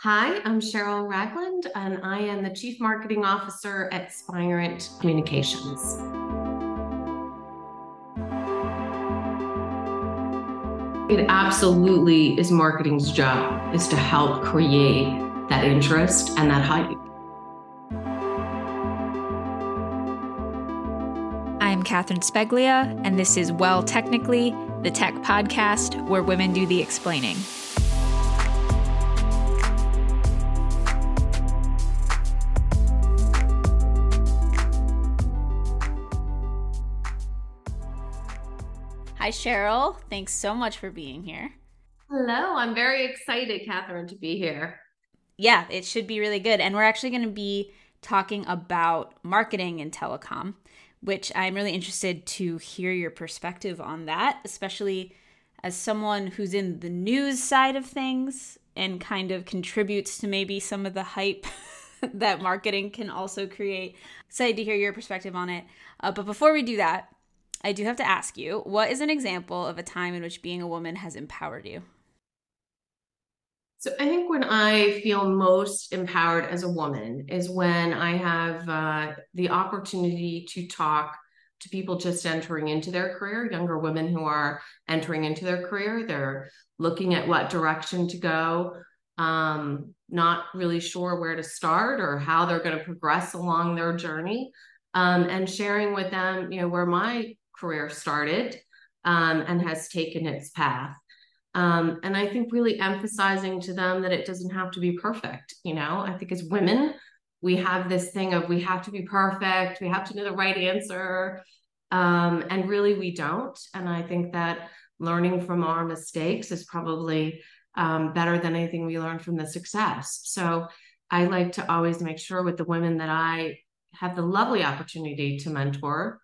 Hi, I'm Cheryl Ragland, and I am the Chief Marketing Officer at Spirent Communications. It absolutely is marketing's job is to help create that interest and that hype. I'm Catherine Speglia, and this is Well Technically, the tech podcast where women do the explaining. Hi, Cheryl. Thanks so much for being here. Hello. I'm very excited, Catherine, to be here. Yeah, it should be really good. And we're actually going to be talking about marketing in telecom, which I'm really interested to hear your perspective on that, especially as someone who's in the news side of things and kind of contributes to maybe some of the hype that marketing can also create. Excited to hear your perspective on it. Uh, but before we do that, I do have to ask you what is an example of a time in which being a woman has empowered you? So, I think when I feel most empowered as a woman is when I have uh, the opportunity to talk to people just entering into their career, younger women who are entering into their career. They're looking at what direction to go, um, not really sure where to start or how they're going to progress along their journey. Um, and sharing with them, you know, where my career started um, and has taken its path. Um, and I think really emphasizing to them that it doesn't have to be perfect. You know, I think as women, we have this thing of we have to be perfect, we have to know the right answer. Um, and really, we don't. And I think that learning from our mistakes is probably um, better than anything we learn from the success. So I like to always make sure with the women that I have the lovely opportunity to mentor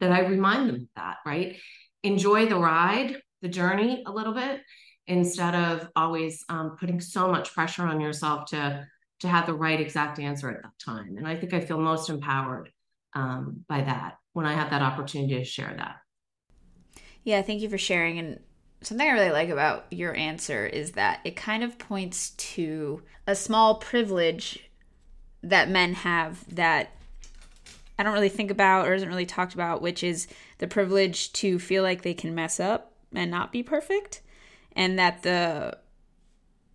that I remind them of that, right? Enjoy the ride, the journey a little bit instead of always um, putting so much pressure on yourself to to have the right exact answer at that time. And I think I feel most empowered um, by that when I have that opportunity to share that. Yeah, thank you for sharing. And something I really like about your answer is that it kind of points to a small privilege that men have that I don't really think about or isn't really talked about, which is the privilege to feel like they can mess up and not be perfect, and that the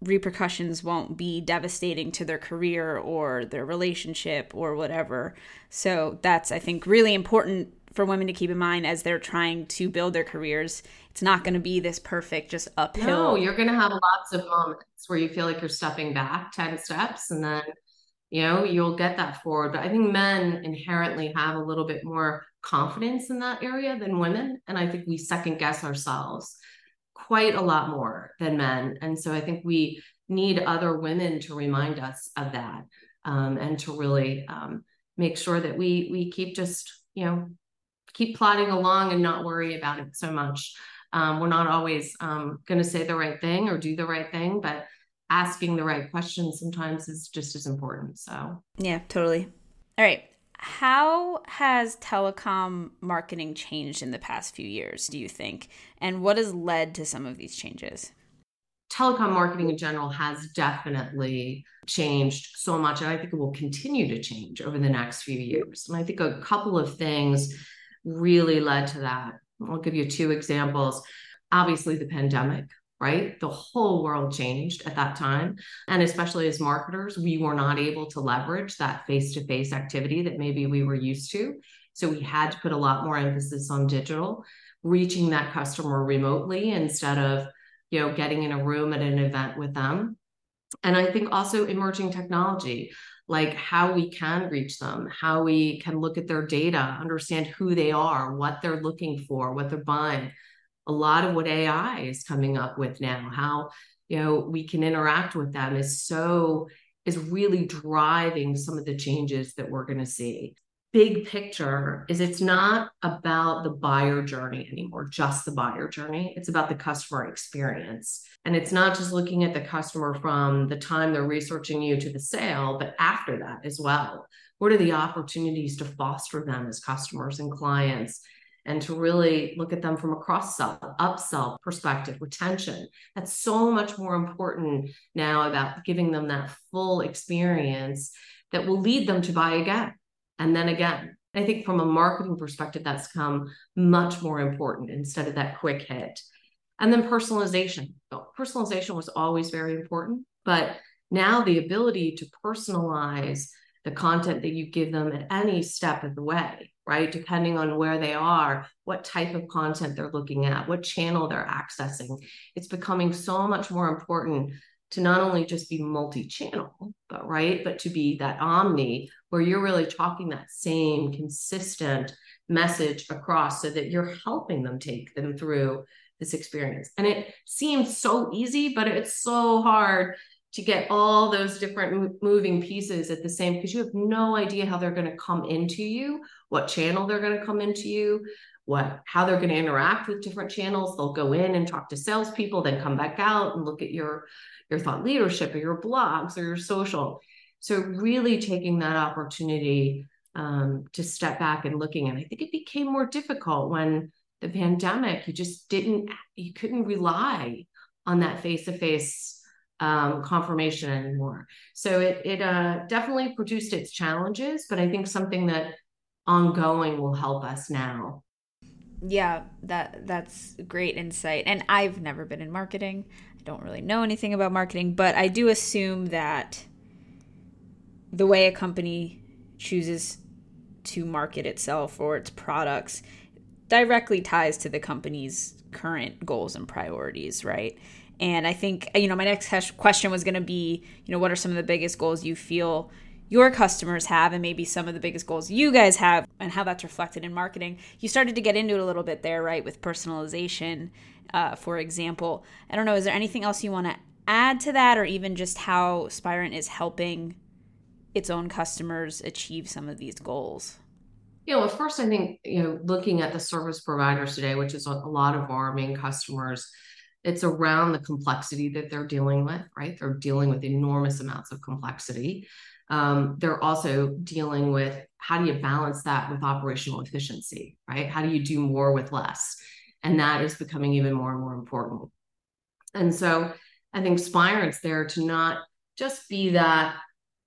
repercussions won't be devastating to their career or their relationship or whatever. So that's, I think, really important for women to keep in mind as they're trying to build their careers. It's not going to be this perfect, just uphill. No, you're going to have lots of moments where you feel like you're stepping back 10 steps and then you know you'll get that forward. But i think men inherently have a little bit more confidence in that area than women. And i think we second guess ourselves quite a lot more than men. And so i think we need other women to remind us of that um, and to really um, make sure that we we keep just you know keep plodding along and not worry about it so much. Um, we're not always um, going to say the right thing or do the right thing but asking the right questions sometimes is just as important. So, yeah, totally. All right. How has telecom marketing changed in the past few years, do you think? And what has led to some of these changes? Telecom marketing in general has definitely changed so much. And I think it will continue to change over the next few years. And I think a couple of things really led to that. I'll give you two examples. Obviously, the pandemic right? The whole world changed at that time. And especially as marketers, we were not able to leverage that face to face activity that maybe we were used to. So we had to put a lot more emphasis on digital, reaching that customer remotely instead of, you know, getting in a room at an event with them. And I think also emerging technology, like how we can reach them, how we can look at their data, understand who they are, what they're looking for, what they're buying a lot of what AI is coming up with now, how you know we can interact with them is so is really driving some of the changes that we're going to see. Big picture is it's not about the buyer journey anymore, just the buyer journey. It's about the customer experience. And it's not just looking at the customer from the time they're researching you to the sale, but after that as well. What are the opportunities to foster them as customers and clients? And to really look at them from a cross sell, upsell perspective, retention. That's so much more important now about giving them that full experience that will lead them to buy again and then again. I think from a marketing perspective, that's come much more important instead of that quick hit. And then personalization. Personalization was always very important, but now the ability to personalize the content that you give them at any step of the way, right? Depending on where they are, what type of content they're looking at, what channel they're accessing. It's becoming so much more important to not only just be multi-channel, but right, but to be that omni where you're really talking that same consistent message across so that you're helping them take them through this experience. And it seems so easy, but it's so hard to get all those different moving pieces at the same because you have no idea how they're going to come into you, what channel they're going to come into you, what how they're going to interact with different channels. They'll go in and talk to salespeople, then come back out and look at your your thought leadership or your blogs or your social. So really taking that opportunity um, to step back and looking and I think it became more difficult when the pandemic, you just didn't, you couldn't rely on that face to face face confirmation anymore. So it, it uh, definitely produced its challenges, but I think something that ongoing will help us now. Yeah, that that's great insight. And I've never been in marketing. I don't really know anything about marketing, but I do assume that the way a company chooses to market itself or its products directly ties to the company's current goals and priorities, right? And I think, you know, my next question was going to be, you know, what are some of the biggest goals you feel your customers have and maybe some of the biggest goals you guys have and how that's reflected in marketing? You started to get into it a little bit there, right, with personalization, uh, for example. I don't know, is there anything else you want to add to that or even just how Spirent is helping its own customers achieve some of these goals? Yeah, well, first, I think, you know, looking at the service providers today, which is a lot of our main customers, it's around the complexity that they're dealing with, right? They're dealing with enormous amounts of complexity. Um, they're also dealing with how do you balance that with operational efficiency, right? How do you do more with less? And that is becoming even more and more important. And so I think Spirent's there to not just be that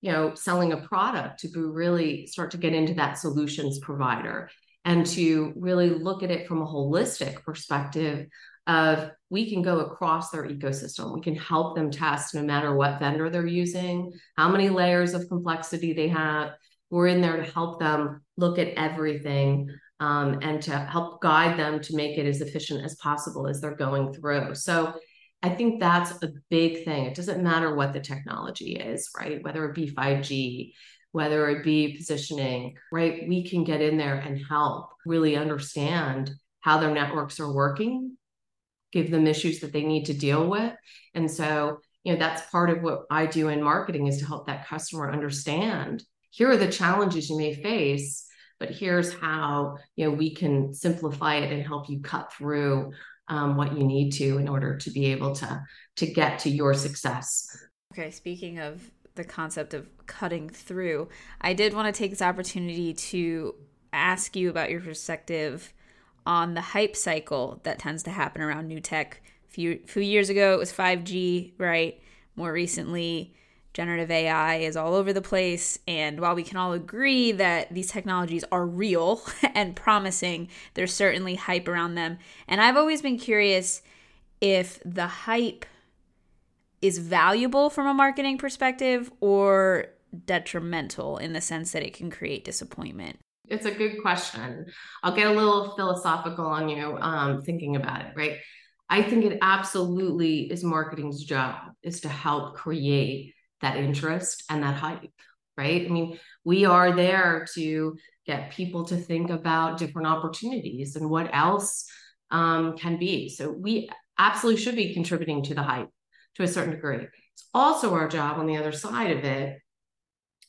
you know selling a product to really start to get into that solutions provider and to really look at it from a holistic perspective of we can go across their ecosystem we can help them test no matter what vendor they're using how many layers of complexity they have we're in there to help them look at everything um, and to help guide them to make it as efficient as possible as they're going through so I think that's a big thing. It doesn't matter what the technology is, right? Whether it be 5G, whether it be positioning, right? We can get in there and help really understand how their networks are working, give them issues that they need to deal with. And so, you know, that's part of what I do in marketing is to help that customer understand here are the challenges you may face, but here's how, you know, we can simplify it and help you cut through um, what you need to in order to be able to to get to your success. Okay, speaking of the concept of cutting through, I did want to take this opportunity to ask you about your perspective on the hype cycle that tends to happen around new tech. A few, few years ago, it was 5G, right? More recently, generative AI is all over the place. And while we can all agree that these technologies are real and promising, there's certainly hype around them. And I've always been curious if the hype is valuable from a marketing perspective or detrimental in the sense that it can create disappointment. It's a good question. I'll get a little philosophical on you um, thinking about it, right? I think it absolutely is marketing's job is to help create that interest and that hype, right? I mean, we are there to get people to think about different opportunities and what else um, can be. So we absolutely should be contributing to the hype to a certain degree. It's also our job on the other side of it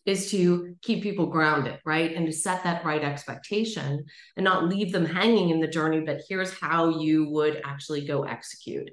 is to keep people grounded, right? And to set that right expectation and not leave them hanging in the journey, but here's how you would actually go execute.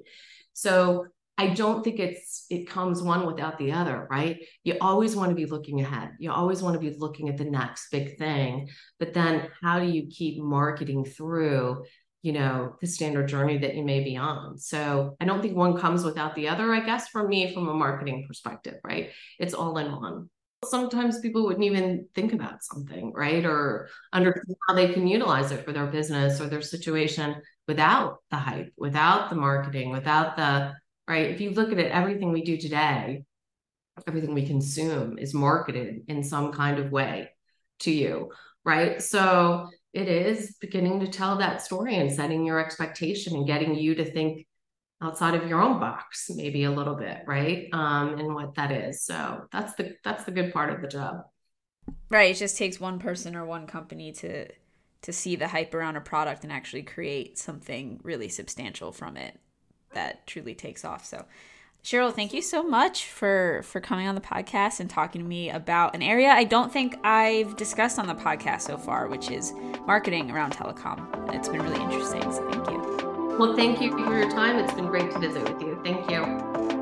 So I don't think it's it comes one without the other, right? You always want to be looking ahead. You always want to be looking at the next big thing. But then how do you keep marketing through, you know, the standard journey that you may be on? So I don't think one comes without the other, I guess, for me from a marketing perspective, right? It's all in one. Sometimes people wouldn't even think about something, right? Or understand how they can utilize it for their business or their situation without the hype, without the marketing, without the right? If you look at it, everything we do today, everything we consume is marketed in some kind of way to you, right? So it is beginning to tell that story and setting your expectation and getting you to think outside of your own box maybe a little bit right um and what that is so that's the that's the good part of the job right it just takes one person or one company to to see the hype around a product and actually create something really substantial from it that truly takes off. So, Cheryl, thank you so much for for coming on the podcast and talking to me about an area I don't think I've discussed on the podcast so far, which is marketing around telecom. It's been really interesting. So, thank you. Well, thank you for your time. It's been great to visit with you. Thank you.